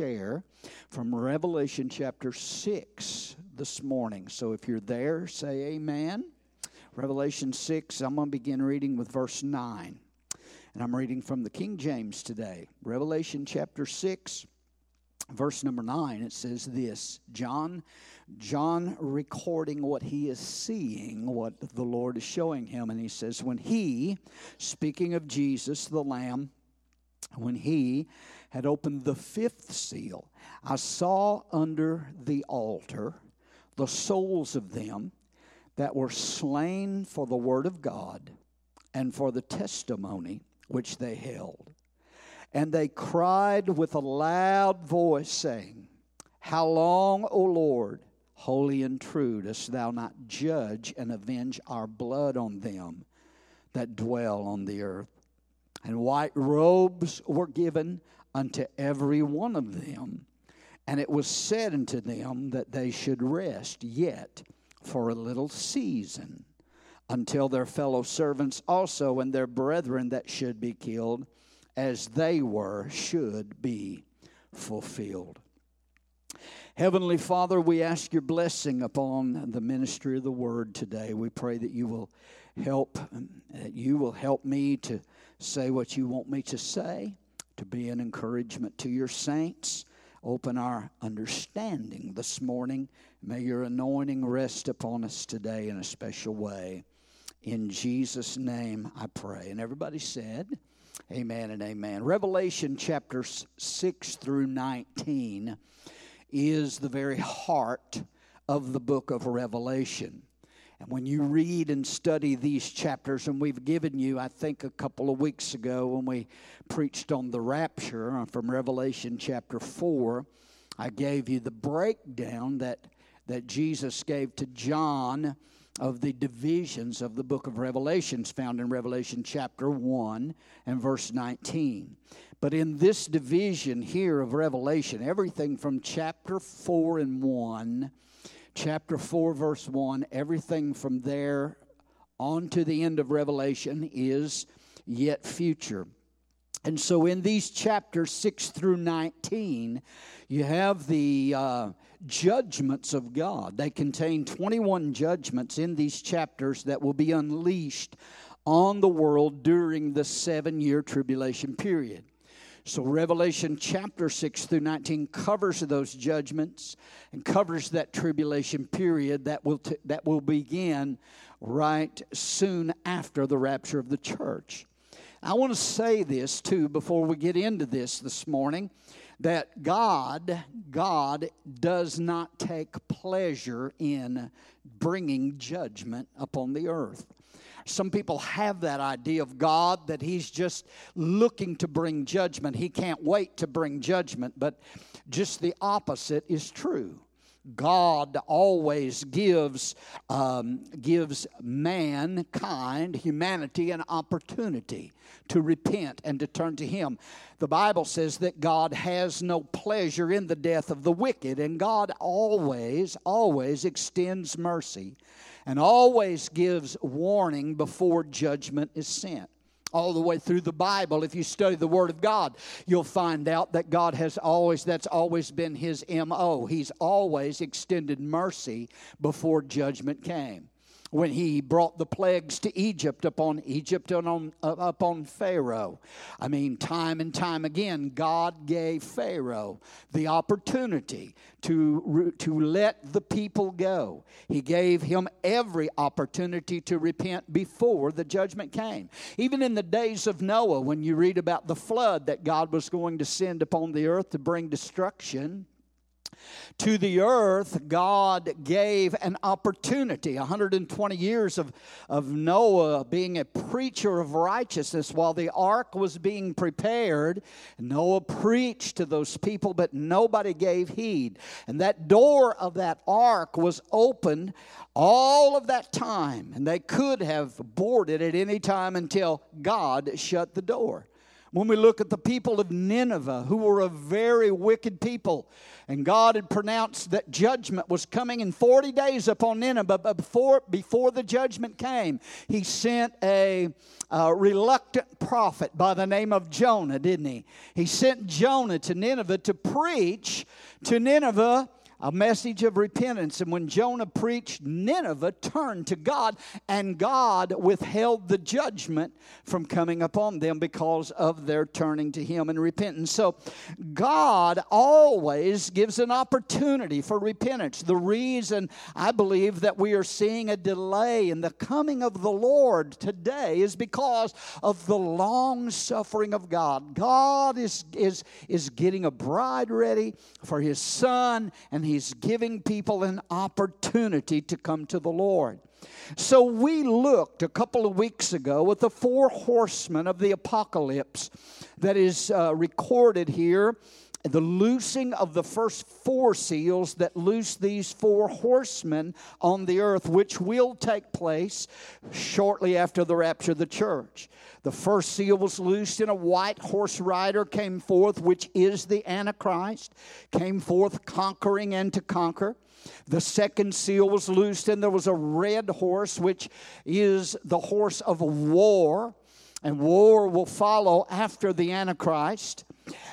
share from Revelation chapter 6 this morning. So if you're there, say amen. Revelation 6, I'm going to begin reading with verse 9. And I'm reading from the King James today. Revelation chapter 6, verse number 9. It says this John John recording what he is seeing, what the Lord is showing him. And he says, When he, speaking of Jesus, the Lamb, when he had opened the fifth seal, I saw under the altar the souls of them that were slain for the word of God and for the testimony which they held. And they cried with a loud voice, saying, How long, O Lord, holy and true, dost thou not judge and avenge our blood on them that dwell on the earth? And white robes were given unto every one of them. And it was said unto them that they should rest yet for a little season until their fellow servants also and their brethren that should be killed as they were should be fulfilled. Heavenly Father, we ask your blessing upon the ministry of the word today. We pray that you will help that you will help me to say what you want me to say, to be an encouragement to your saints. Open our understanding this morning. May your anointing rest upon us today in a special way. In Jesus' name I pray. And everybody said, Amen and amen. Revelation chapters 6 through 19 is the very heart of the book of Revelation. And when you read and study these chapters, and we've given you, I think, a couple of weeks ago when we preached on the rapture uh, from Revelation chapter 4, I gave you the breakdown that, that Jesus gave to John of the divisions of the book of Revelations found in Revelation chapter 1 and verse 19. But in this division here of Revelation, everything from chapter 4 and 1, chapter 4, verse 1, everything from there on to the end of Revelation is yet future. And so in these chapters 6 through 19, you have the uh, judgments of God. They contain 21 judgments in these chapters that will be unleashed on the world during the seven year tribulation period. So, Revelation chapter 6 through 19 covers those judgments and covers that tribulation period that will, t- that will begin right soon after the rapture of the church. I want to say this too before we get into this this morning that God, God does not take pleasure in bringing judgment upon the earth. Some people have that idea of God that He's just looking to bring judgment. He can't wait to bring judgment, but just the opposite is true. God always gives um, gives mankind, humanity, an opportunity to repent and to turn to Him. The Bible says that God has no pleasure in the death of the wicked, and God always, always extends mercy and always gives warning before judgment is sent all the way through the Bible. If you study the Word of God, you'll find out that God has always, that's always been His MO. He's always extended mercy before judgment came when he brought the plagues to Egypt upon Egypt and on, uh, upon Pharaoh. I mean, time and time again, God gave Pharaoh the opportunity to, to let the people go. He gave him every opportunity to repent before the judgment came. Even in the days of Noah, when you read about the flood that God was going to send upon the earth to bring destruction, to the earth, God gave an opportunity 120 years of, of Noah being a preacher of righteousness while the ark was being prepared. Noah preached to those people, but nobody gave heed. And that door of that ark was open all of that time, and they could have boarded at any time until God shut the door. When we look at the people of Nineveh, who were a very wicked people, and God had pronounced that judgment was coming in 40 days upon Nineveh, but before, before the judgment came, He sent a, a reluctant prophet by the name of Jonah, didn't He? He sent Jonah to Nineveh to preach to Nineveh a message of repentance. And when Jonah preached, Nineveh turned to God, and God withheld the judgment from coming upon them because of their turning to Him and repentance. So, God always gives an opportunity for repentance. The reason I believe that we are seeing a delay in the coming of the Lord today is because of the long suffering of God. God is, is, is getting a bride ready for His Son, and He's giving people an opportunity to come to the Lord. So we looked a couple of weeks ago at the four horsemen of the apocalypse that is uh, recorded here the loosing of the first four seals that loose these four horsemen on the earth, which will take place shortly after the rapture of the church. The first seal was loosed, and a white horse rider came forth, which is the Antichrist, came forth conquering and to conquer. The second seal was loosed, and there was a red horse, which is the horse of war, and war will follow after the Antichrist.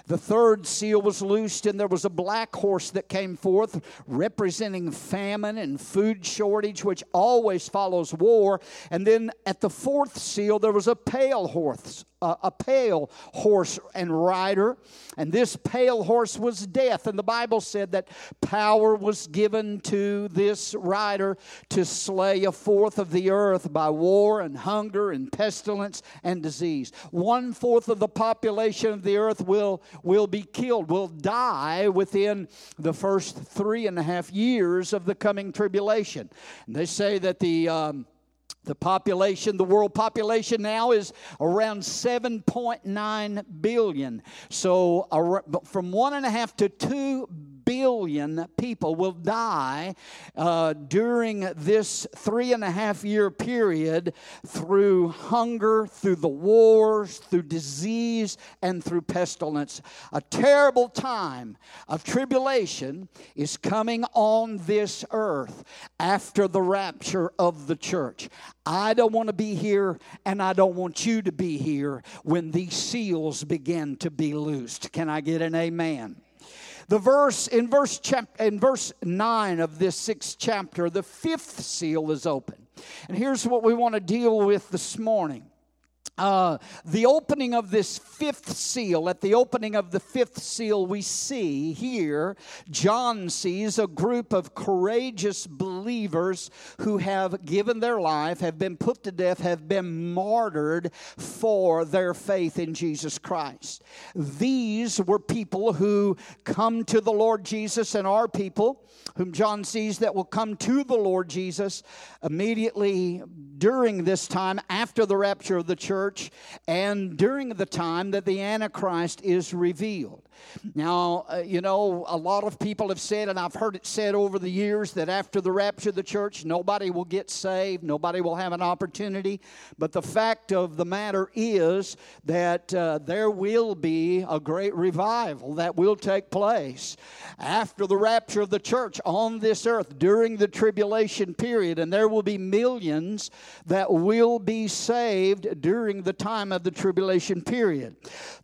The third seal was loosed, and there was a black horse that came forth, representing famine and food shortage, which always follows war. And then at the fourth seal, there was a pale horse, a pale horse and rider. And this pale horse was death. And the Bible said that power was given to this rider to slay a fourth of the earth by war and hunger and pestilence and disease. One fourth of the population of the earth will, will be killed, will die within the first three and a half years of the coming tribulation. And they say that the. Um, the population, the world population now is around 7.9 billion. So, from one and a half to two billion people will die uh, during this three and a half year period through hunger, through the wars, through disease, and through pestilence. A terrible time of tribulation is coming on this earth after the rapture of the church. I don't want to be here, and I don't want you to be here when these seals begin to be loosed. Can I get an amen? The verse in verse chap, in verse 9 of this sixth chapter, the fifth seal is open. And here's what we want to deal with this morning. Uh, the opening of this fifth seal, at the opening of the fifth seal, we see here, John sees a group of courageous believers who have given their life, have been put to death, have been martyred for their faith in Jesus Christ. These were people who come to the Lord Jesus and are people whom John sees that will come to the Lord Jesus immediately during this time after the rapture of the church and during the time that the Antichrist is revealed. Now, uh, you know, a lot of people have said, and I've heard it said over the years, that after the rapture of the church, nobody will get saved, nobody will have an opportunity. But the fact of the matter is that uh, there will be a great revival that will take place after the rapture of the church on this earth during the tribulation period, and there will be millions that will be saved during the time of the tribulation period.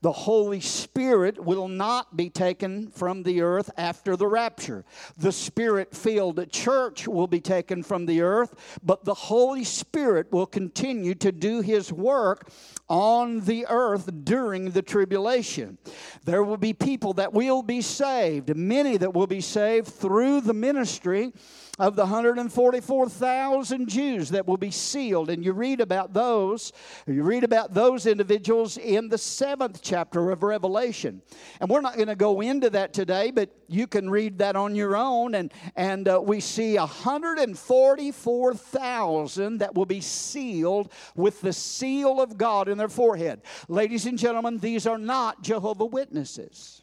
The Holy Spirit will not be taken from the earth after the rapture. The spirit filled church will be taken from the earth, but the Holy Spirit will continue to do his work on the earth during the tribulation. There will be people that will be saved, many that will be saved through the ministry of the 144,000 Jews that will be sealed. And you read about those, you read about those individuals in the seventh chapter of Revelation. And we're not going to go into that today, but you can read that on your own. And, and uh, we see 144,000 that will be sealed with the seal of God in their forehead. Ladies and gentlemen, these are not Jehovah Witnesses.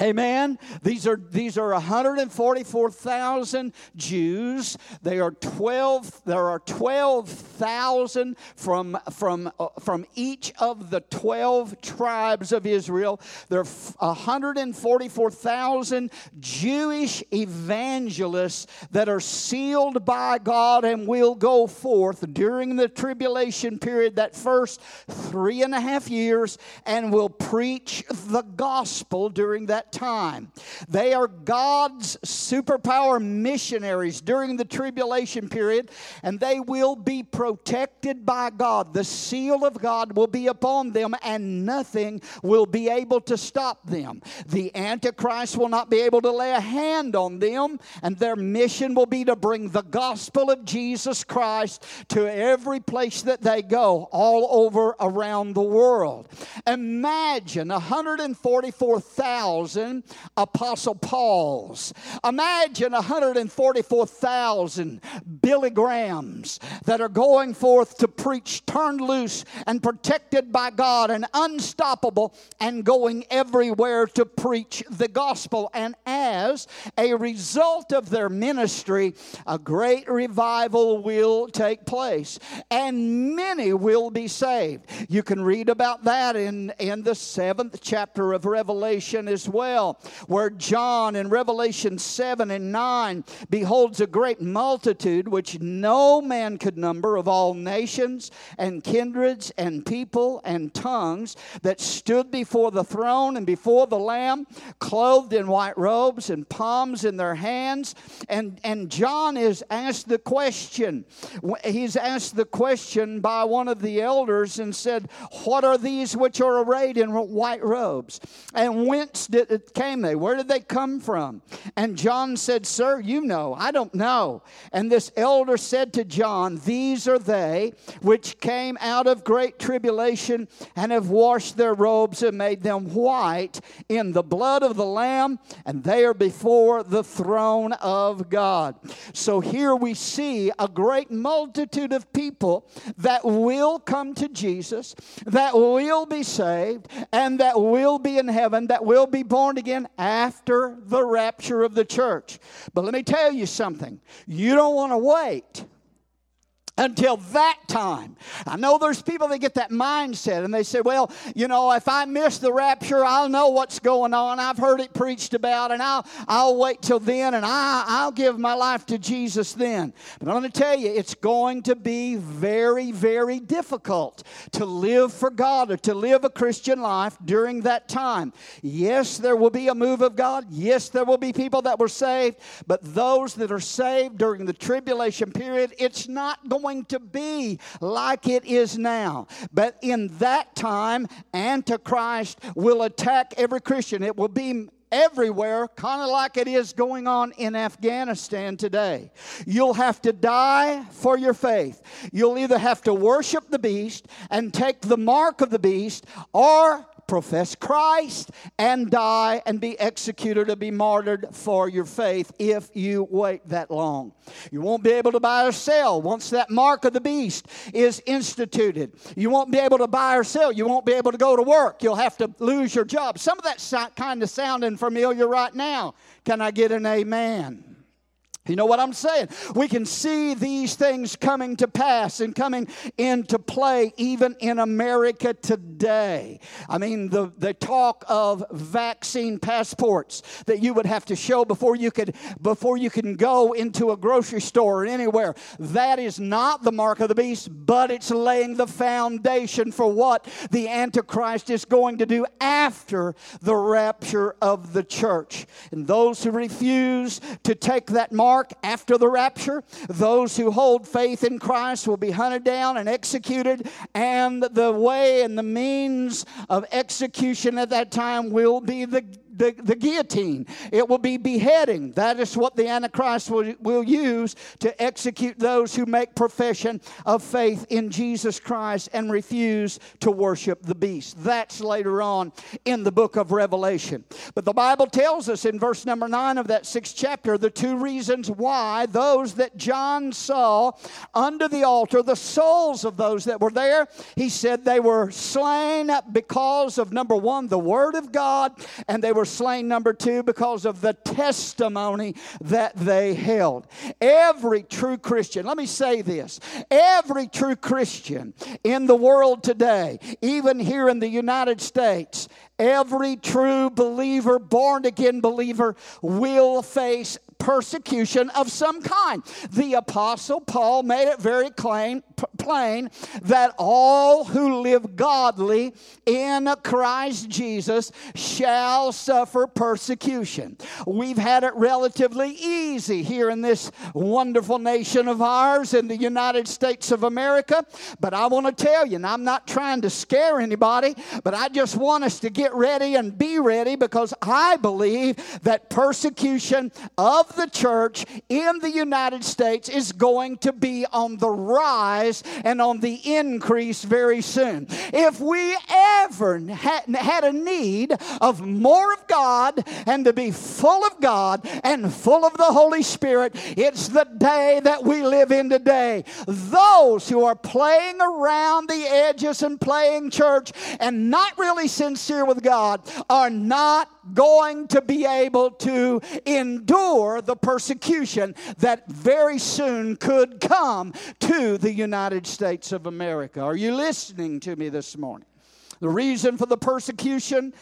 Amen. These are these are 144,000 Jews. They are 12 there are 12,000 from from uh, from each of the 12 tribes of Israel. There are 144,000 Jewish evangelists that are sealed by God and will go forth during the tribulation period that first three and a half years and will preach the gospel during that time. They are God's superpower missionaries during the tribulation period, and they will be protected by God. The seal of God will be upon them, and nothing will be able to stop them. The Antichrist will not be able to lay a hand on them, and their mission will be to bring the gospel of Jesus Christ to every place that they go, all over around the world. Imagine 144,000 Apostle Pauls. Imagine 144,000 Billy Grahams that are going forth to preach, turned loose and protected by God and unstoppable and going everywhere to preach the gospel. And as a result of their ministry, a great revival will take place and many will be saved. You can read about that in, in the seventh chapter of Revelation as well where John in Revelation 7 and 9 beholds a great multitude which no man could number of all nations and kindreds and people and tongues that stood before the throne and before the Lamb, clothed in white robes and palms in their hands. And, and John is asked the question. He's asked the question by one of the elders and said, What are these which are arrayed in white robes? And whence did came they? Where did they come from? And John said, Sir, you know. I don't know. And this elder said to John, These are they which came out of great tribulation and have washed their robes and made them white in the blood of the Lamb, and they are before the throne of God. So here we see a great multitude of people that will come to Jesus, that will be saved, and that will be in heaven, that will be born again after the rapture of the church. But let me tell you something you don't want to wait until that time. I know there's people that get that mindset and they say, well, you know, if I miss the rapture, I'll know what's going on. I've heard it preached about and I'll, I'll wait till then and I, I'll give my life to Jesus then. But I'm going to tell you, it's going to be very, very difficult to live for God or to live a Christian life during that time. Yes, there will be a move of God. Yes, there will be people that were saved. But those that are saved during the tribulation period, it's not going going to be like it is now. But in that time, Antichrist will attack every Christian. It will be everywhere, kind of like it is going on in Afghanistan today. You'll have to die for your faith. You'll either have to worship the beast and take the mark of the beast, or profess Christ and die and be executed or be martyred for your faith if you wait that long. You won't be able to buy or sell once that mark of the beast is instituted. You won't be able to buy or sell. You won't be able to go to work. You'll have to lose your job. Some of that's kind of sounding familiar right now. Can I get an amen? You know what I'm saying? We can see these things coming to pass and coming into play even in America today. I mean, the, the talk of vaccine passports that you would have to show before you could before you can go into a grocery store or anywhere. That is not the mark of the beast, but it's laying the foundation for what the Antichrist is going to do after the rapture of the church. And those who refuse to take that mark mark after the rapture. Those who hold faith in Christ will be hunted down and executed, and the way and the means of execution at that time will be the the, the guillotine. It will be beheading. That is what the Antichrist will, will use to execute those who make profession of faith in Jesus Christ and refuse to worship the beast. That's later on in the book of Revelation. But the Bible tells us in verse number 9 of that sixth chapter the two reasons why those that John saw under the altar, the souls of those that were there, he said they were slain because of number one, the Word of God, and they were were slain, number two, because of the testimony that they held. Every true Christian, let me say this every true Christian in the world today, even here in the United States, every true believer, born again believer, will face persecution of some kind. The Apostle Paul made it very plain, plain that all who live godly in Christ Jesus shall suffer persecution. We've had it relatively easy here in this wonderful nation of ours in the United States of America, but I want to tell you, and I'm not trying to scare anybody, but I just want us to get ready and be ready because I believe that persecution of the church in the United States is going to be on the rise and on the increase very soon. If we ever had a need of more of God and to be full of God and full of the Holy Spirit, it's the day that we live in today. Those who are playing around the edges and playing church and not really sincere with God are not going to be able to endure the persecution that very soon could come to the United States of America. Are you listening to me this morning? The reason for the persecution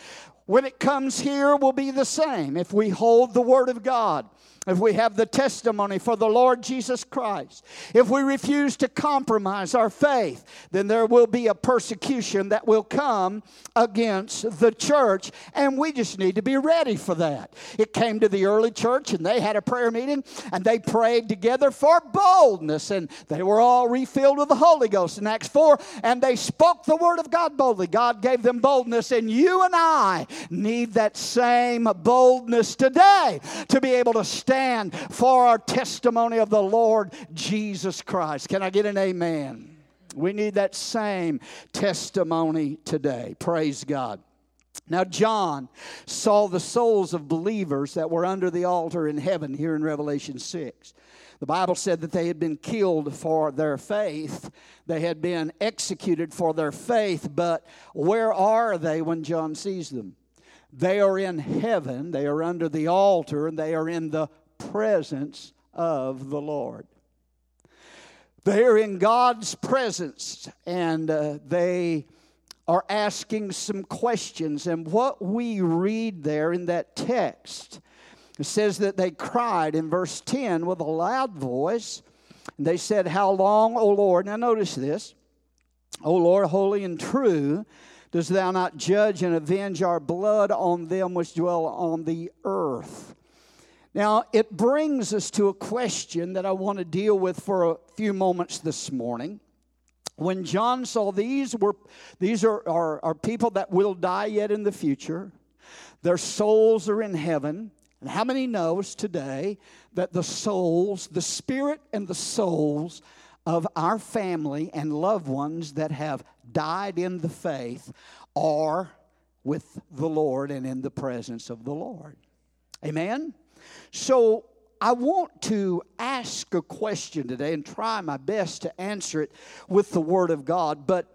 when it comes here will be the same if we hold the Word of God if we have the testimony for the Lord Jesus Christ, if we refuse to compromise our faith, then there will be a persecution that will come against the church, and we just need to be ready for that. It came to the early church, and they had a prayer meeting, and they prayed together for boldness, and they were all refilled with the Holy Ghost in Acts 4, and they spoke the word of God boldly. God gave them boldness, and you and I need that same boldness today to be able to stand for our testimony of the Lord Jesus Christ. Can I get an amen? We need that same testimony today. Praise God. Now, John saw the souls of believers that were under the altar in heaven here in Revelation 6. The Bible said that they had been killed for their faith, they had been executed for their faith, but where are they when John sees them? They are in heaven, they are under the altar, and they are in the presence of the Lord. They are in God's presence and uh, they are asking some questions. And what we read there in that text it says that they cried in verse 10 with a loud voice. And they said, How long, O Lord? Now notice this. O Lord, holy and true, dost thou not judge and avenge our blood on them which dwell on the earth? Now, it brings us to a question that I want to deal with for a few moments this morning. When John saw these were these are, are, are people that will die yet in the future. Their souls are in heaven. And how many knows today that the souls, the spirit and the souls of our family and loved ones that have died in the faith are with the Lord and in the presence of the Lord? Amen? So I want to ask a question today and try my best to answer it with the Word of God. But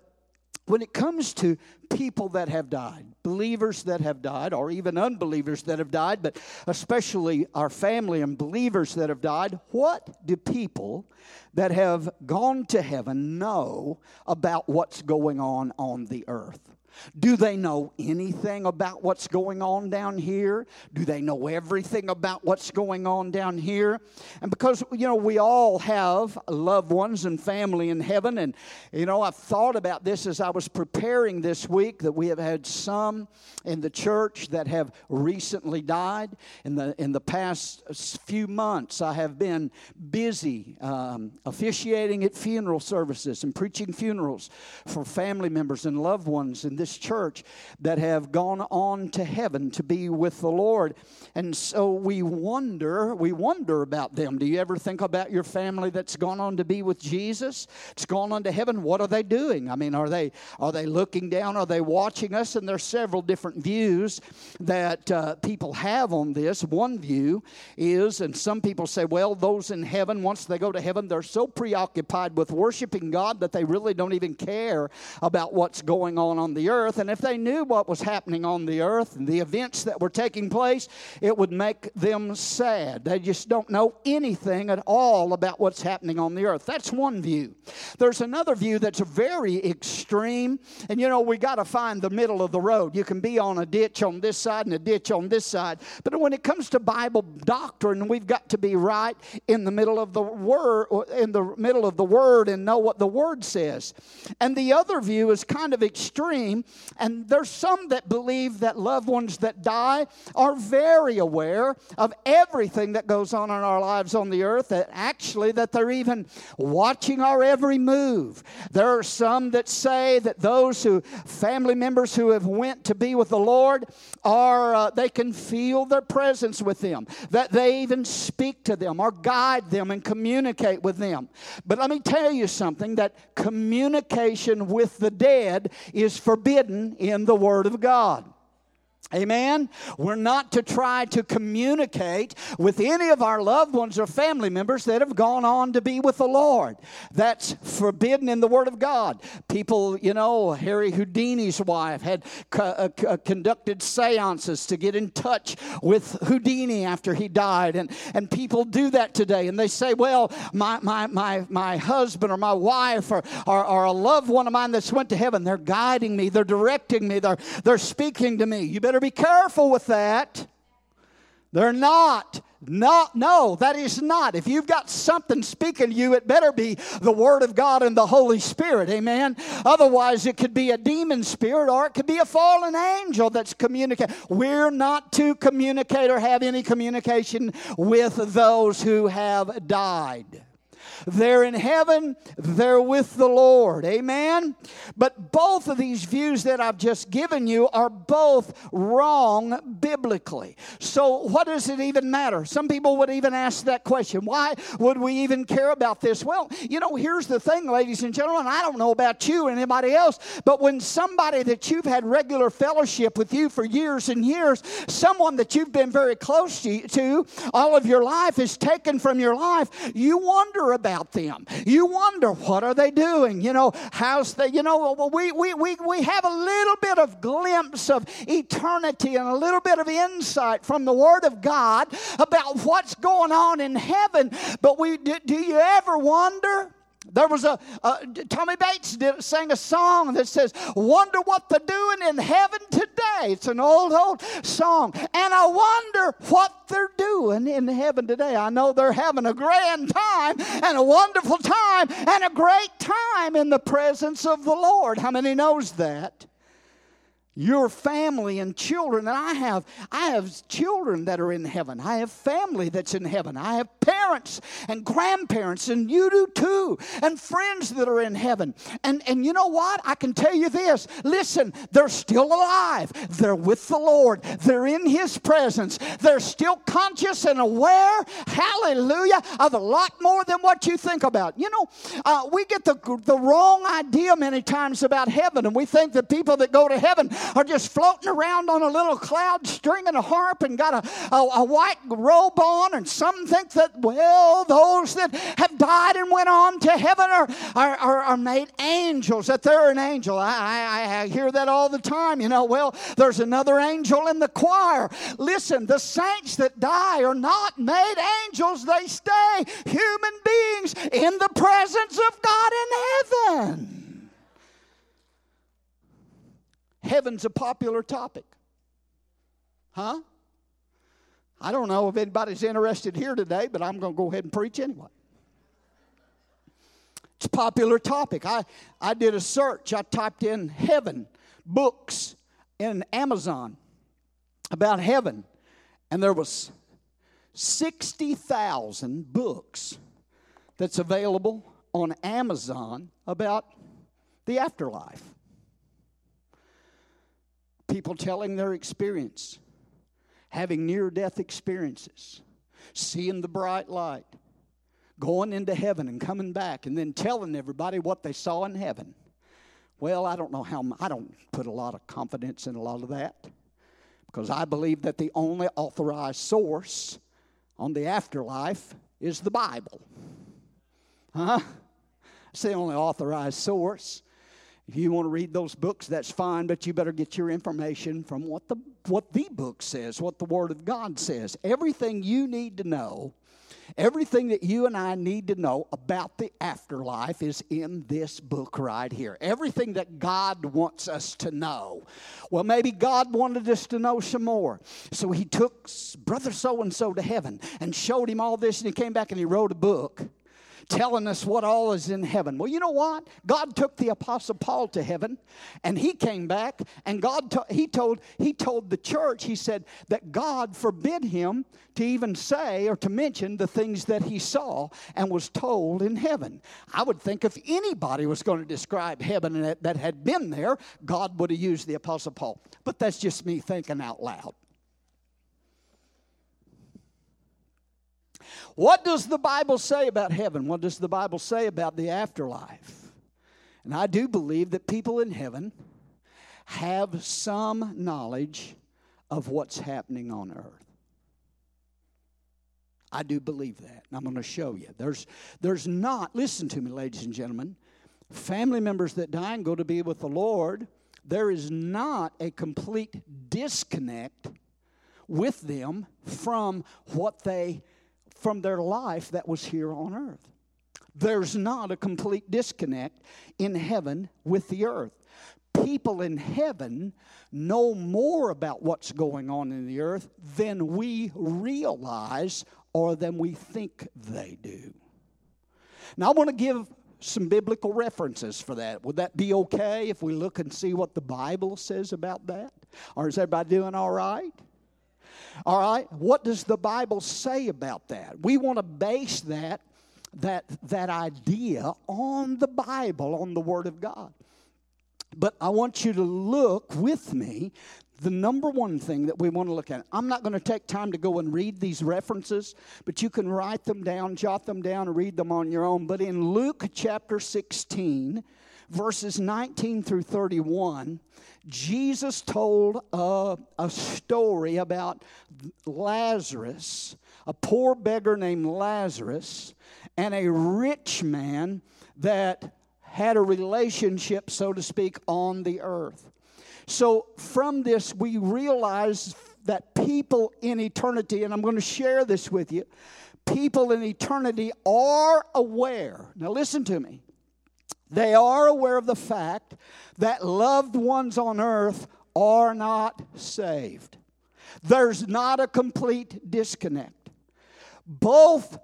when it comes to people that have died, believers that have died, or even unbelievers that have died, but especially our family and believers that have died, what do people that have gone to heaven know about what's going on on the earth? Do they know anything about what's going on down here? Do they know everything about what's going on down here? And because, you know, we all have loved ones and family in heaven. And, you know, I've thought about this as I was preparing this week that we have had some in the church that have recently died. In the, in the past few months, I have been busy um, officiating at funeral services and preaching funerals for family members and loved ones in this this church that have gone on to heaven to be with the Lord. And so we wonder, we wonder about them. Do you ever think about your family that's gone on to be with Jesus? It's gone on to heaven. What are they doing? I mean, are they are they looking down? Are they watching us? And there's several different views that uh, people have on this. One view is, and some people say, well, those in heaven, once they go to heaven, they're so preoccupied with worshiping God that they really don't even care about what's going on on the earth earth, and if they knew what was happening on the earth and the events that were taking place, it would make them sad. They just don't know anything at all about what's happening on the earth. That's one view. There's another view that's very extreme, and you know, we got to find the middle of the road. You can be on a ditch on this side and a ditch on this side, but when it comes to Bible doctrine, we've got to be right in the middle of the word, in the middle of the word, and know what the word says. And the other view is kind of extreme, and there's some that believe that loved ones that die are very aware of everything that goes on in our lives on the earth, that actually that they're even watching our every move. There are some that say that those who family members who have went to be with the Lord are uh, they can feel their presence with them, that they even speak to them or guide them and communicate with them. But let me tell you something that communication with the dead is forbidden in the Word of God. Amen. We're not to try to communicate with any of our loved ones or family members that have gone on to be with the Lord. That's forbidden in the Word of God. People, you know, Harry Houdini's wife had co- uh, uh, conducted seances to get in touch with Houdini after he died. And, and people do that today. And they say, well, my, my, my, my husband or my wife or, or, or a loved one of mine that's went to heaven, they're guiding me, they're directing me, they're, they're speaking to me. You better be careful with that. They're not. Not, no, that is not. If you've got something speaking to you, it better be the Word of God and the Holy Spirit. Amen. Otherwise, it could be a demon spirit or it could be a fallen angel that's communicating. We're not to communicate or have any communication with those who have died. They're in heaven, they're with the Lord. Amen? But both of these views that I've just given you are both wrong biblically. So, what does it even matter? Some people would even ask that question why would we even care about this? Well, you know, here's the thing, ladies and gentlemen. I don't know about you or anybody else, but when somebody that you've had regular fellowship with you for years and years, someone that you've been very close to all of your life is taken from your life, you wonder about them. You wonder, what are they doing? You know, how's they, you know, we, we, we, we have a little bit of glimpse of eternity and a little bit of insight from the Word of God about what's going on in heaven. But we, do, do you ever wonder? There was a, Tommy Bates did, sang a song that says, Wonder what they're doing in heaven today. It's an old, old song. And I wonder what they're doing in heaven today. I know they're having a grand time and a wonderful time and a great time in the presence of the Lord. How many knows that? Your family and children and i have. I have children that are in heaven. I have family that's in heaven. I have parents and grandparents and you do too and friends that are in heaven. And and you know what? I can tell you this. Listen they're still alive. They're with the lord. They're in his presence. They're still conscious and aware hallelujah of a lot more than what you think about. You know uh, we get the the wrong idea many times about heaven and we think that people that go to heaven are just floating around on a little cloud stringing a harp and got a, a, a white robe on. And some think that, well, those that have died and went on to heaven are, are, are, are made angels, that they're an angel. I, I, I hear that all the time. You know, well, there's another angel in the choir. Listen, the saints that die are not made angels, they stay human beings in the presence of God in heaven. Heaven's a popular topic. Huh? I don't know if anybody's interested here today, but I'm going to go ahead and preach anyway. It's a popular topic. I, I did a search. I typed in heaven books in Amazon about heaven, and there was 60,000 books that's available on Amazon about the afterlife people telling their experience, having near death experiences, seeing the bright light, going into heaven and coming back, and then telling everybody what they saw in heaven. Well, I don't know how, I don't put a lot of confidence in a lot of that because I believe that the only authorized source on the afterlife is the Bible. Huh? It's the only authorized source. If you want to read those books, that's fine, but you better get your information from what the, what the book says, what the Word of God says. Everything you need to know, everything that you and I need to know about the afterlife is in this book right here. Everything that God wants us to know. Well, maybe God wanted us to know some more. So he took brother so and so to heaven and showed him all this, and he came back and he wrote a book telling us what all is in heaven. Well, you know what? God took the apostle Paul to heaven and he came back and God to, he told he told the church he said that God forbid him to even say or to mention the things that he saw and was told in heaven. I would think if anybody was going to describe heaven that, that had been there, God would have used the apostle Paul. But that's just me thinking out loud. What does the Bible say about heaven? What does the Bible say about the afterlife? And I do believe that people in heaven have some knowledge of what's happening on earth. I do believe that. And I'm going to show you. There's, there's not, listen to me, ladies and gentlemen, family members that die and go to be with the Lord, there is not a complete disconnect with them from what they from their life that was here on earth. There's not a complete disconnect in heaven with the earth. People in heaven know more about what's going on in the earth than we realize or than we think they do. Now, I want to give some biblical references for that. Would that be okay if we look and see what the Bible says about that? Or is everybody doing all right? All right? What does the Bible say about that? We want to base that that that idea on the Bible, on the word of God. But I want you to look with me the number one thing that we want to look at. I'm not going to take time to go and read these references, but you can write them down, jot them down, and read them on your own. But in Luke chapter 16, verses 19 through 31, Jesus told a, a story about Lazarus, a poor beggar named Lazarus, and a rich man that had a relationship, so to speak, on the earth. So, from this, we realize that people in eternity, and I'm going to share this with you, people in eternity are aware. Now, listen to me. They are aware of the fact that loved ones on earth are not saved. There's not a complete disconnect. Both,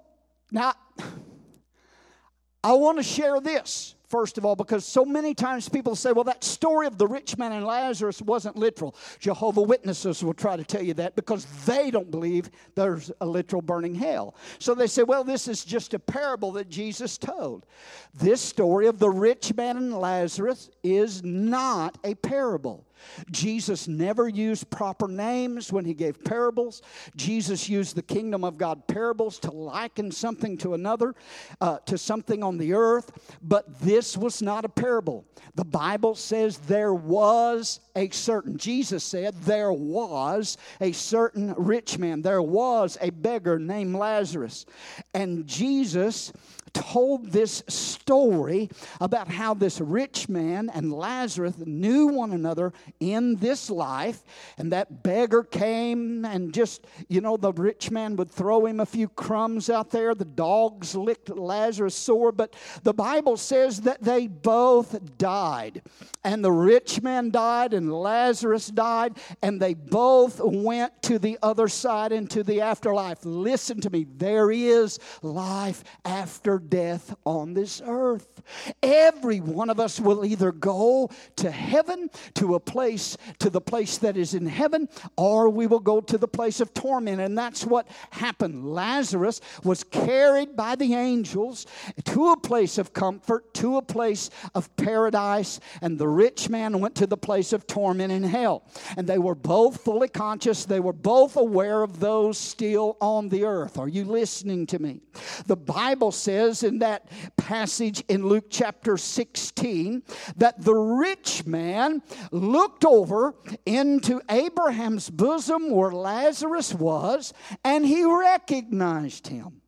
now, I want to share this first of all, because so many times people say, well, that story of the rich man and Lazarus wasn't literal. Jehovah Witnesses will try to tell you that because they don't believe there's a literal burning hell. So they say, well, this is just a parable that Jesus told. This story of the rich man and Lazarus is not a parable. Jesus never used proper names when he gave parables. Jesus used the kingdom of God parables to liken something to another, uh, to something on the earth. But this was not a parable. The Bible says there was a certain, Jesus said, there was a certain rich man. There was a beggar named Lazarus. And Jesus told this story about how this rich man and Lazarus knew one another in this life. And that beggar came and just, you know, the rich man would throw him a few crumbs out there. The dogs licked Lazarus sore. But the Bible says that they both died. And the rich man died and Lazarus died. And they both went to the other side into the afterlife. Listen to me. There is life after death on this earth. Every one of us will either go to heaven, to a place, to the place that is in heaven, or we will go to the place of torment. And that's what happened. Lazarus was carried by the angels to a place of comfort, to a place of paradise, and the rich man went to the place of torment in hell. And they were both fully conscious, they were both aware of those still on the earth. Are you listening to me? The Bible says in that passage in Luke chapter 16 that the rich man looked over into Abraham's bosom where Lazarus was and he recognized him.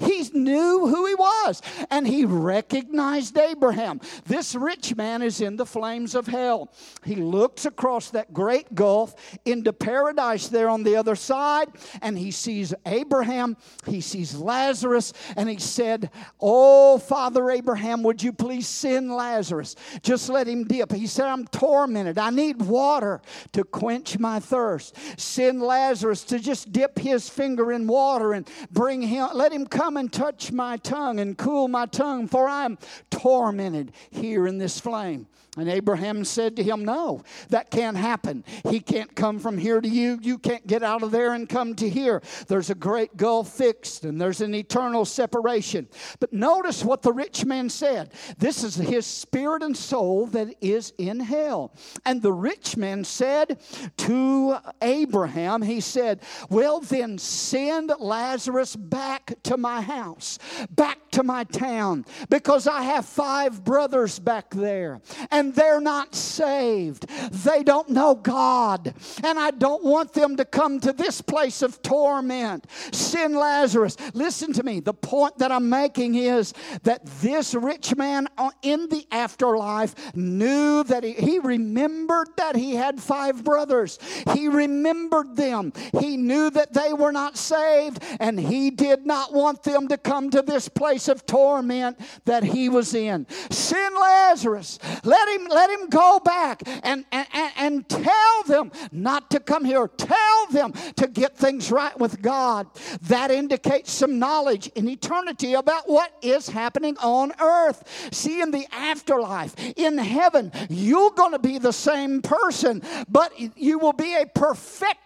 He knew who he was and he recognized Abraham. This rich man is in the flames of hell. He looks across that great gulf into paradise there on the other side and he sees Abraham, he sees Lazarus, and he said, Oh, Father Abraham, would you please send Lazarus? Just let him dip. He said, I'm tormented. I need water to quench my thirst. Send Lazarus to just dip his finger in water and bring him, let him come come and touch my tongue and cool my tongue, for I am tormented here in this flame. And Abraham said to him, No, that can't happen. He can't come from here to you. You can't get out of there and come to here. There's a great gulf fixed, and there's an eternal separation. But notice what the rich man said this is his spirit and soul that is in hell. And the rich man said to Abraham, He said, Well, then send Lazarus back to my house, back to my town, because I have five brothers back there. And and they're not saved. They don't know God. And I don't want them to come to this place of torment. Send Lazarus. Listen to me. The point that I'm making is that this rich man in the afterlife knew that he, he remembered that he had five brothers. He remembered them. He knew that they were not saved, and he did not want them to come to this place of torment that he was in. Send Lazarus. Let him, let him go back and, and, and tell them not to come here. Tell them to get things right with God. That indicates some knowledge in eternity about what is happening on earth. See, in the afterlife, in heaven, you're going to be the same person, but you will be a perfect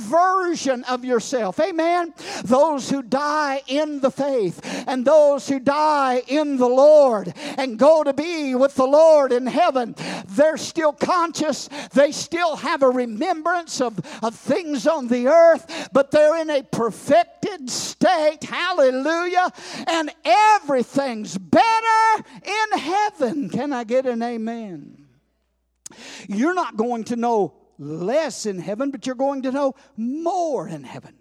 version of yourself. Amen. Those who die in the faith and those who die in the Lord and go to be with the Lord in heaven, they're still conscious. They still have a remembrance of, of things on the earth, but they're in a perfected state. Hallelujah. And everything's better in heaven. Can I get an amen? You're not going to know less in heaven, but you're going to know more in heaven.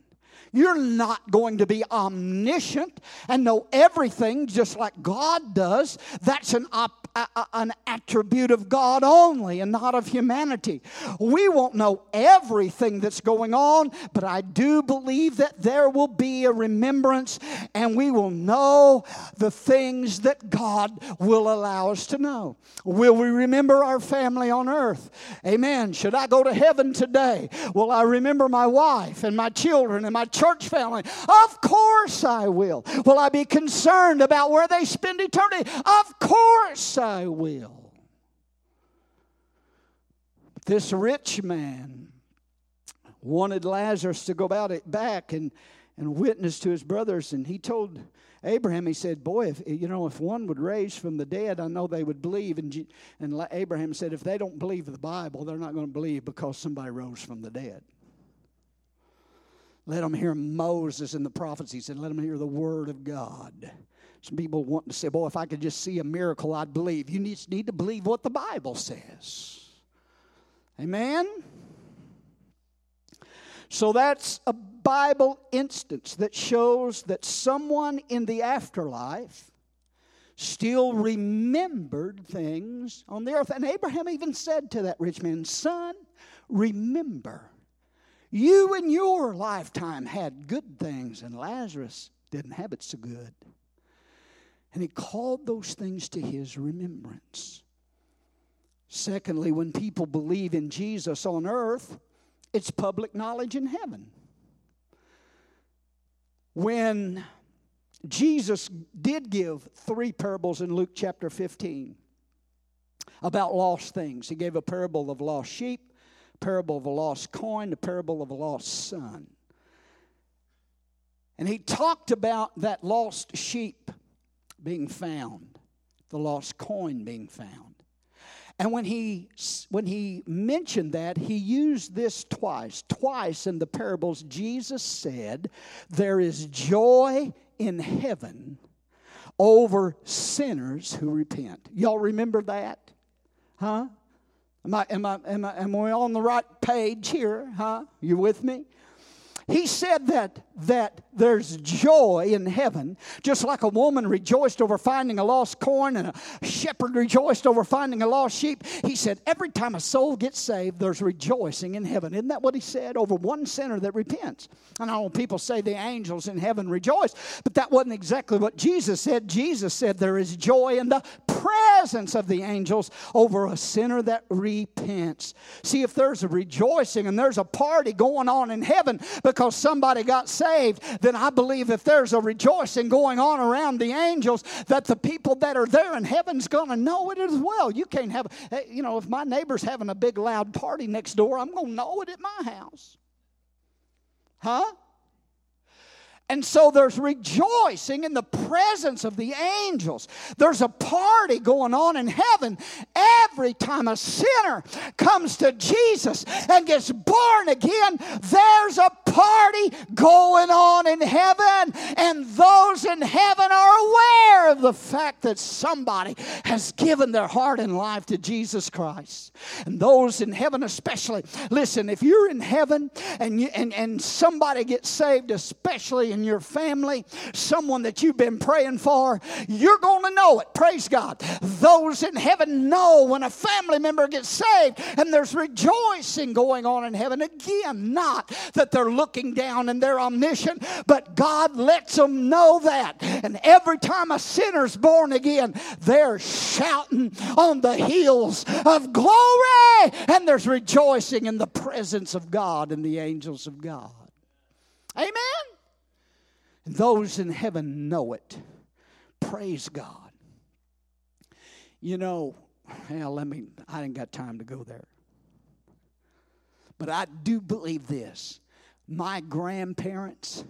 You're not going to be omniscient and know everything just like God does. That's an op- an attribute of God only and not of humanity. We won't know everything that's going on, but I do believe that there will be a remembrance and we will know the things that God will allow us to know. Will we remember our family on earth? Amen. Should I go to heaven today? Will I remember my wife and my children and my church family? Of course I will. Will I be concerned about where they spend eternity? Of course I will. This rich man wanted Lazarus to go about it back and, and witness to his brothers, and he told Abraham, he said, Boy, if you know, if one would raise from the dead, I know they would believe. And, and Abraham said, if they don't believe the Bible, they're not going to believe because somebody rose from the dead. Let them hear Moses and the prophets. He said, let them hear the word of God. Some people want to say, boy, if I could just see a miracle, I'd believe. You need, need to believe what the Bible says. Amen? So that's a Bible instance that shows that someone in the afterlife still remembered things on the earth. And Abraham even said to that rich man, Son, remember, you in your lifetime had good things, and Lazarus didn't have it so good. And he called those things to his remembrance. Secondly, when people believe in Jesus on earth, it's public knowledge in heaven. When Jesus did give three parables in Luke chapter 15 about lost things, he gave a parable of lost sheep, parable of a lost coin, the parable of a lost son. And he talked about that lost sheep being found, the lost coin being found. And when he, when he mentioned that, he used this twice. Twice in the parables, Jesus said, There is joy in heaven over sinners who repent. Y'all remember that? Huh? Am I, am I, am I, am I on the right page here? Huh? You with me? He said that that there's joy in heaven, just like a woman rejoiced over finding a lost coin and a shepherd rejoiced over finding a lost sheep. He said, every time a soul gets saved, there's rejoicing in heaven. Isn't that what he said? Over one sinner that repents. I know people say the angels in heaven rejoice, but that wasn't exactly what Jesus said. Jesus said there is joy in the presence of the angels over a sinner that repents. See, if there's a rejoicing and there's a party going on in heaven because somebody got saved, then I believe if there's a rejoicing going on around the angels, that the people that are there in heaven's going to know it as well. You can't have, eh, you know, if my neighbor's having a big loud party next door, I'm going to know it at my house. Huh? And so there's rejoicing in the presence of the angels. There's a party going on in heaven every time a sinner comes to Jesus and gets born again. There's a party going on in heaven, and those in heaven are aware of the fact that somebody has given their heart and life to Jesus Christ. And those in heaven, especially, listen, if you're in heaven and, you, and, and somebody gets saved, especially in in your family, someone that you've been praying for, you're going to know it. Praise God. Those in heaven know when a family member gets saved and there's rejoicing going on in heaven. Again, not that they're looking down and they're omniscient, but God lets them know that. And every time a sinner's born again, they're shouting on the hills of glory and there's rejoicing in the presence of God and the angels of God. Amen. Those in heaven know it. Praise God. You know, hell, let me, I didn't got time to go there. But I do believe this. My grandparents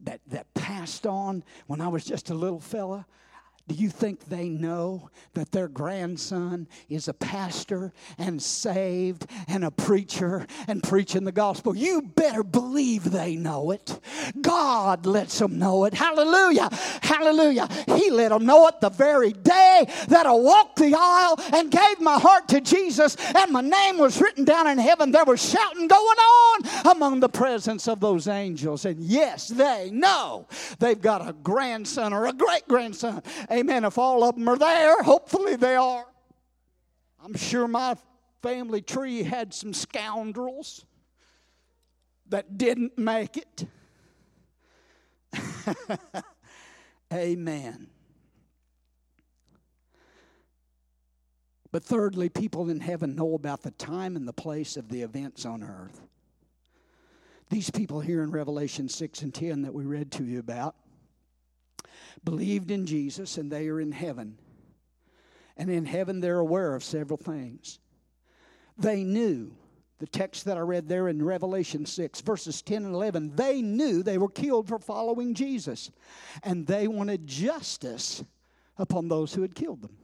that, that passed on when I was just a little fella, do you think they know that their grandson is a pastor and saved and a preacher and preaching the gospel? You better believe they know it. God lets them know it. Hallelujah. Hallelujah. He let them know it the very day that I walked the aisle and gave my heart to Jesus and my name was written down in heaven. There was shouting going on among the presence of those angels. And yes, they know they've got a grandson or a great grandson Amen. If all of them are there, hopefully they are. I'm sure my family tree had some scoundrels that didn't make it. Amen. But thirdly, people in heaven know about the time and the place of the events on earth. These people here in Revelation 6 and 10 that we read to you about believed in Jesus and they are in heaven. And in heaven, they're aware of several things. They knew, the text that I read there in Revelation 6, verses 10 and 11, they knew they were killed for following Jesus. And they wanted justice upon those who had killed them.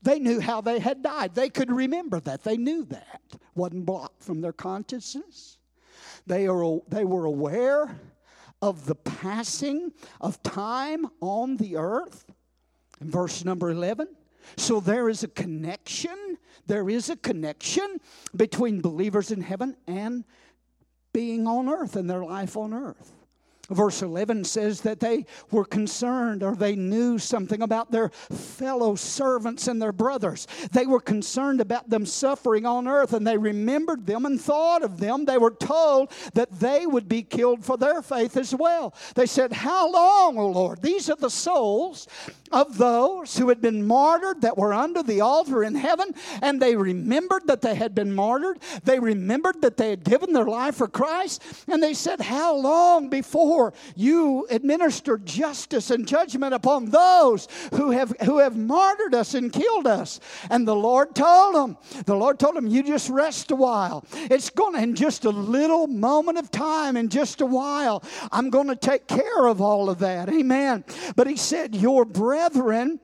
They knew how they had died. They could remember that. They knew that. Wasn't blocked from their consciousness. They, are, they were aware of the passing of time on the earth. In verse number 11. So there is a connection. There is a connection between believers in heaven and being on earth and their life on earth. Verse 11 says that they were concerned or they knew something about their fellow servants and their brothers. They were concerned about them suffering on earth and they remembered them and thought of them. They were told that they would be killed for their faith as well. They said, How long, O Lord? These are the souls of those who had been martyred that were under the altar in heaven and they remembered that they had been martyred. They remembered that they had given their life for Christ and they said, How long before? You administer justice and judgment upon those who have, who have martyred us and killed us. And the Lord told them, the Lord told them, you just rest a while. It's going to, in just a little moment of time, in just a while, I'm going to take care of all of that. Amen. But he said, Your brethren,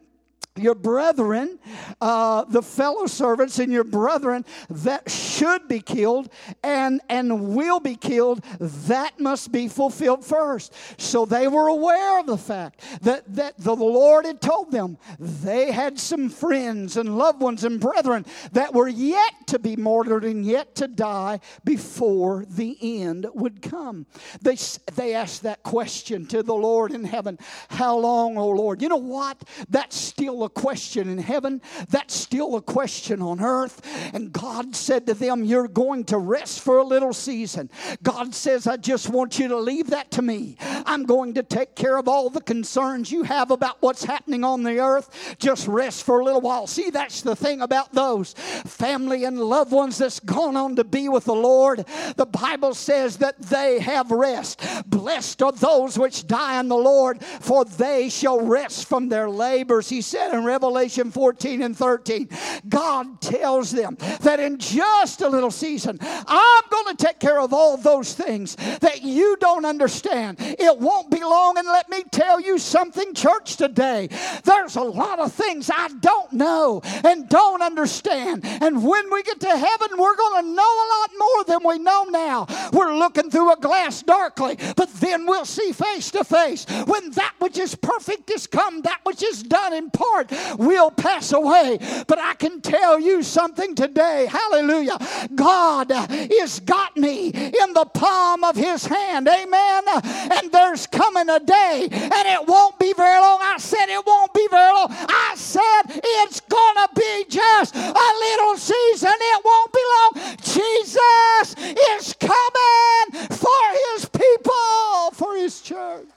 your brethren, uh, the fellow servants and your brethren that should be killed and, and will be killed, that must be fulfilled first. So they were aware of the fact that, that the Lord had told them they had some friends and loved ones and brethren that were yet to be martyred and yet to die before the end would come. They, they asked that question to the Lord in heaven How long, O Lord? You know what? That's still a question in heaven, that's still a question on earth. And God said to them, You're going to rest for a little season. God says, I just want you to leave that to me. I'm going to take care of all the concerns you have about what's happening on the earth. Just rest for a little while. See, that's the thing about those family and loved ones that's gone on to be with the Lord. The Bible says that they have rest. Blessed are those which die in the Lord, for they shall rest from their labors. He said in Revelation 14 and 13. God tells them that in just a little season, I'm going to take care of all those things that you don't understand. It won't be long, and let me tell you something, church, today. There's a lot of things I don't know and don't understand. And when we get to heaven, we're going to know a lot more than we know now. We're looking through a glass darkly, but then we'll see face to face. When that which is perfect is come, that which is done in part will pass away. But I can tell you something today. Hallelujah. God has got me in the palm of his hand. Amen. And there's coming a day, and it won't be very long. I said it won't be very long. I said it's going to be just a little season. It won't be long. Jesus is coming for his people, for his church.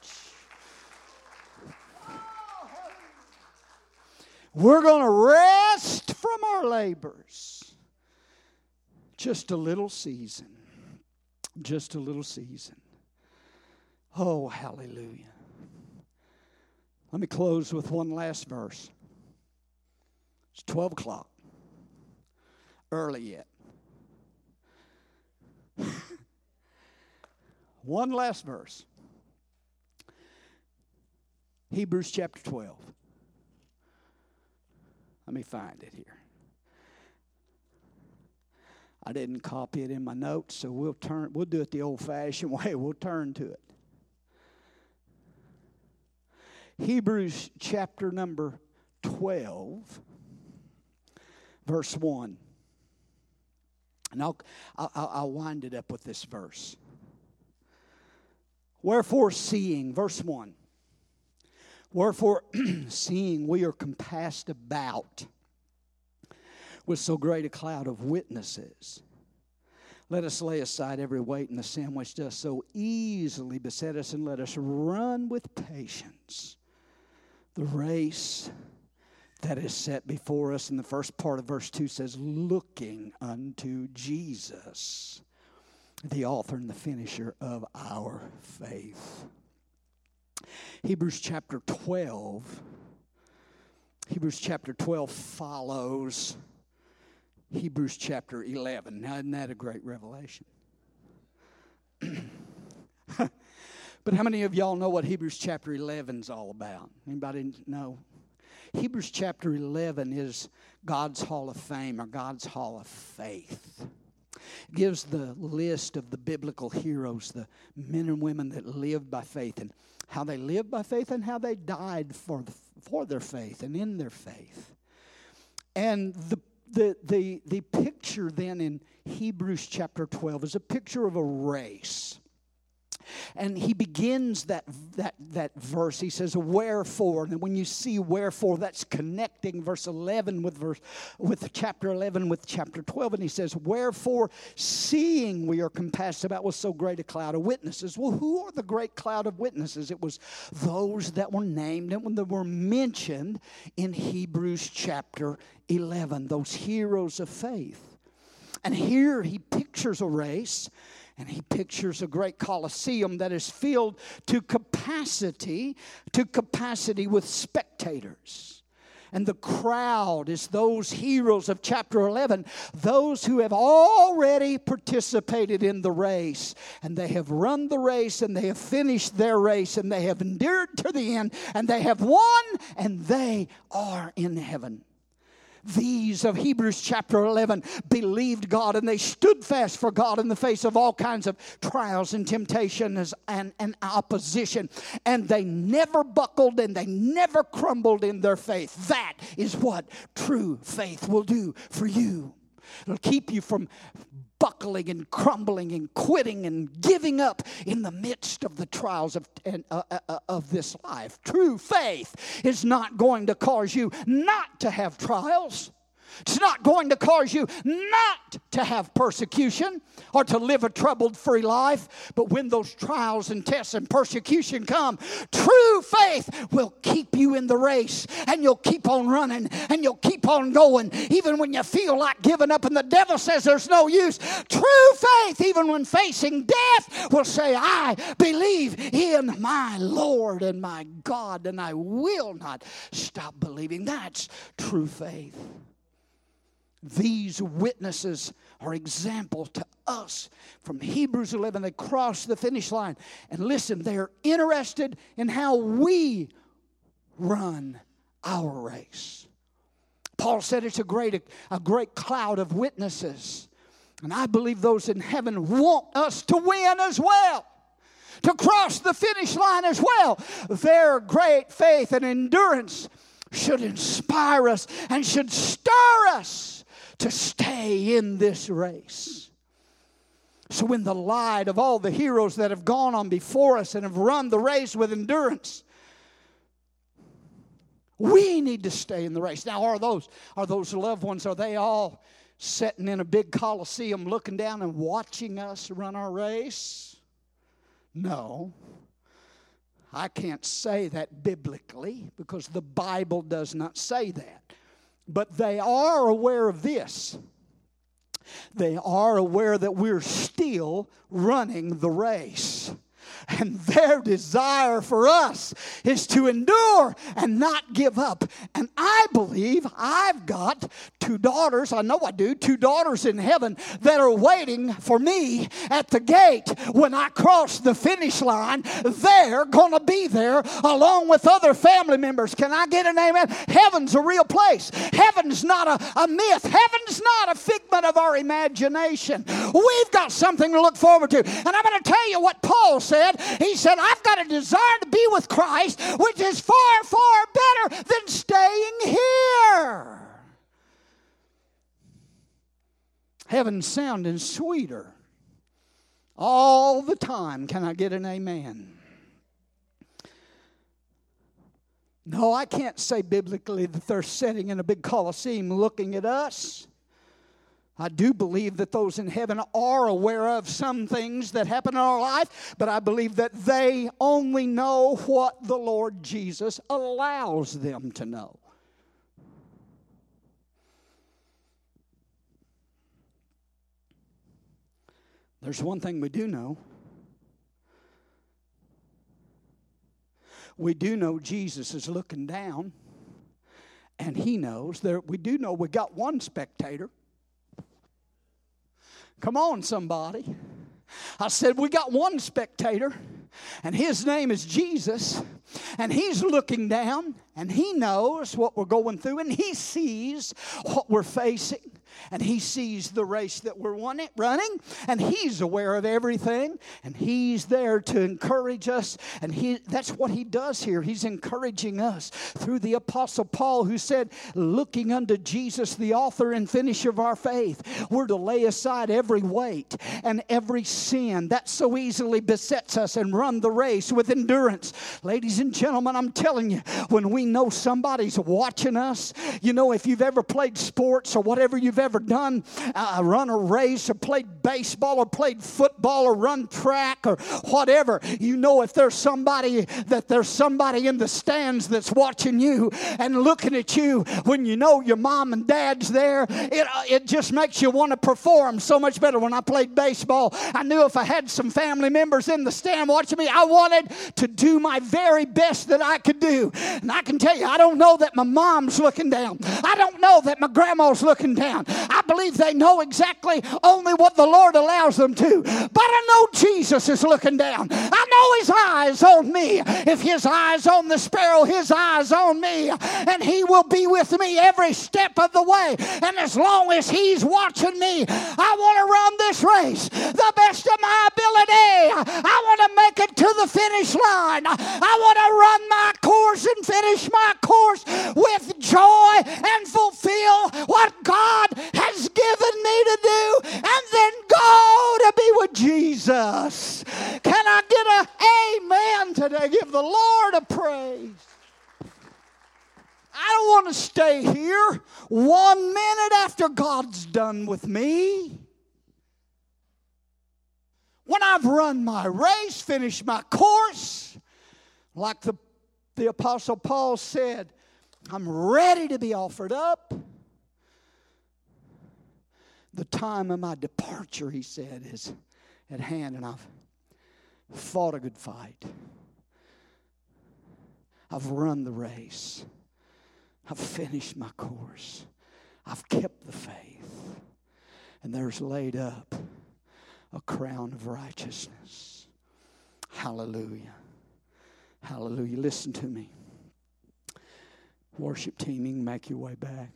We're going to rest from our labors. Just a little season. Just a little season. Oh, hallelujah. Let me close with one last verse. It's 12 o'clock. Early yet. one last verse. Hebrews chapter 12. Let me find it here. I didn't copy it in my notes, so we'll turn we'll do it the old-fashioned way. We'll turn to it. Hebrews chapter number 12 verse 1. And I'll, I'll, I'll wind it up with this verse. Wherefore, seeing, verse 1 Wherefore, seeing we are compassed about with so great a cloud of witnesses, let us lay aside every weight and the sin which does so easily beset us, and let us run with patience the race that is set before us. In the first part of verse 2 says, Looking unto Jesus, the author and the finisher of our faith. Hebrews chapter 12. Hebrews chapter 12 follows Hebrews chapter 11. Now, isn't that a great revelation? but how many of y'all know what Hebrews chapter 11 is all about? Anybody know? Hebrews chapter 11 is God's Hall of Fame or God's Hall of Faith. It gives the list of the biblical heroes, the men and women that lived by faith. And how they lived by faith and how they died for, for their faith and in their faith. And the, the, the, the picture then in Hebrews chapter 12 is a picture of a race. And he begins that, that, that verse. He says, Wherefore. And when you see wherefore, that's connecting verse 11 with, verse, with chapter 11 with chapter 12. And he says, Wherefore, seeing we are compassed about with so great a cloud of witnesses. Well, who are the great cloud of witnesses? It was those that were named and that were mentioned in Hebrews chapter 11, those heroes of faith. And here he pictures a race and he pictures a great coliseum that is filled to capacity, to capacity with spectators. And the crowd is those heroes of chapter 11, those who have already participated in the race. And they have run the race and they have finished their race and they have endured to the end and they have won and they are in heaven. These of Hebrews chapter 11 believed God and they stood fast for God in the face of all kinds of trials and temptations and, and opposition. And they never buckled and they never crumbled in their faith. That is what true faith will do for you. It'll keep you from buckling and crumbling and quitting and giving up in the midst of the trials of, uh, uh, uh, of this life. True faith is not going to cause you not to have trials. It's not going to cause you not to have persecution or to live a troubled free life. But when those trials and tests and persecution come, true faith will keep you in the race and you'll keep on running and you'll keep on going even when you feel like giving up and the devil says there's no use. True faith, even when facing death, will say, I believe in my Lord and my God and I will not stop believing. That's true faith. These witnesses are example to us from Hebrews 11. They cross the finish line. And listen, they're interested in how we run our race. Paul said it's a great, a great cloud of witnesses. And I believe those in heaven want us to win as well, to cross the finish line as well. Their great faith and endurance should inspire us and should stir us to stay in this race. So, in the light of all the heroes that have gone on before us and have run the race with endurance, we need to stay in the race. Now, are those are those loved ones? Are they all sitting in a big coliseum, looking down and watching us run our race? No, I can't say that biblically because the Bible does not say that. But they are aware of this. They are aware that we're still running the race. And their desire for us is to endure and not give up. And I believe I've got two daughters, I know I do, two daughters in heaven that are waiting for me at the gate when I cross the finish line. They're going to be there along with other family members. Can I get an amen? Heaven's a real place. Heaven's not a, a myth. Heaven's not a figment of our imagination. We've got something to look forward to. And I'm going to tell you what Paul said said, He said, I've got a desire to be with Christ, which is far, far better than staying here. Heaven's sounding sweeter all the time. Can I get an amen? No, I can't say biblically that they're sitting in a big coliseum looking at us. I do believe that those in heaven are aware of some things that happen in our life, but I believe that they only know what the Lord Jesus allows them to know. There's one thing we do know. We do know Jesus is looking down, and he knows there. We do know we got one spectator Come on, somebody. I said, We got one spectator, and his name is Jesus, and he's looking down, and he knows what we're going through, and he sees what we're facing and he sees the race that we're running and he's aware of everything and he's there to encourage us and he that's what he does here. He's encouraging us through the apostle paul who said looking unto jesus the author and finisher of our faith we're to lay aside every weight and every sin that so easily besets us and run the race with endurance. Ladies and gentlemen i'm telling you when we know somebody's watching us you know if you've ever played sports or whatever you've you've ever done uh, run a race or played baseball or played football or run track or whatever, you know if there's somebody that there's somebody in the stands that's watching you and looking at you when you know your mom and dad's there, it, uh, it just makes you want to perform so much better. When I played baseball, I knew if I had some family members in the stand watching me, I wanted to do my very best that I could do. And I can tell you, I don't know that my mom's looking down. I don't know that my grandma's looking down. I believe they know exactly only what the Lord allows them to. But I know Jesus is looking down. I know his eyes on me. If his eyes on the sparrow, his eyes on me. And he will be with me every step of the way. And as long as he's watching me, I want to run this race the best of my ability. I want to make it to the finish line. I want to run my course and finish my course with joy and fulfill what God has given me to do and then go to be with Jesus. Can I get a amen today? Give the Lord a praise. I don't want to stay here one minute after God's done with me. When I've run my race, finished my course, like the, the Apostle Paul said, I'm ready to be offered up. The time of my departure, he said, is at hand, and I've fought a good fight. I've run the race. I've finished my course. I've kept the faith. And there's laid up a crown of righteousness. Hallelujah. Hallelujah. Listen to me. Worship team, you can make your way back.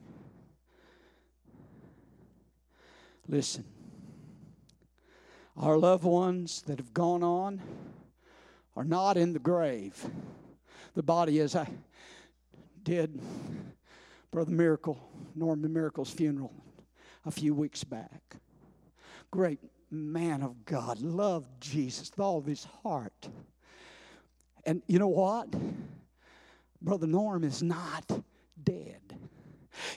Listen. Our loved ones that have gone on are not in the grave. The body, as I did Brother Miracle, Norman Miracle's funeral a few weeks back. Great man of God, loved Jesus with all of his heart. And you know what? Brother Norm is not dead.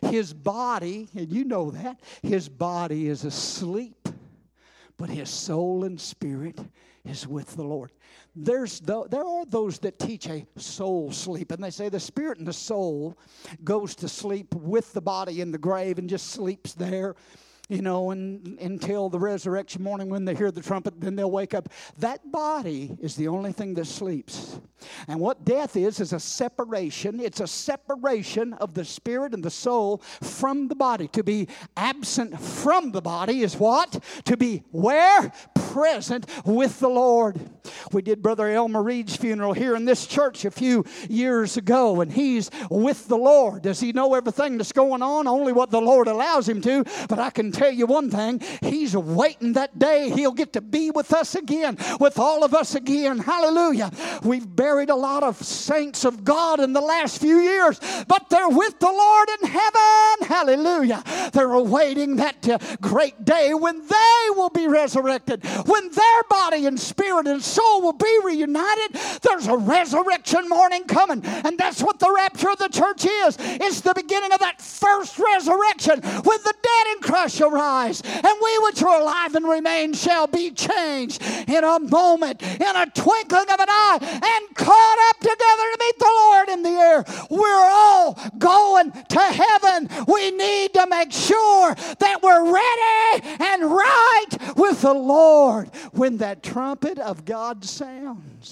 His body, and you know that, his body is asleep, but his soul and spirit is with the Lord. There's the, there are those that teach a soul sleep, and they say the spirit and the soul goes to sleep with the body in the grave and just sleeps there you know, and, until the resurrection morning when they hear the trumpet, then they'll wake up. That body is the only thing that sleeps. And what death is, is a separation. It's a separation of the spirit and the soul from the body. To be absent from the body is what? To be where? Present with the Lord. We did Brother Elmer Reed's funeral here in this church a few years ago, and he's with the Lord. Does he know everything that's going on? Only what the Lord allows him to. But I can tell you one thing He's waiting that day He'll get to be with us again, with all of us again. Hallelujah. We've buried a lot of saints of God in the last few years, but they're with the Lord in heaven. Hallelujah. They're awaiting that uh, great day when they will be resurrected, when their body and spirit and soul will be reunited. There's a resurrection morning coming, and that's what the rapture of the church is. It's the beginning of that first resurrection when the dead in Christ shall rise, and we which are alive and remain shall be changed in a moment, in a twinkling of an eye, and caught up together to meet the Lord in the air. We're all going to heaven. We need to make sure that we're ready and right with the Lord when that trumpet of God sounds.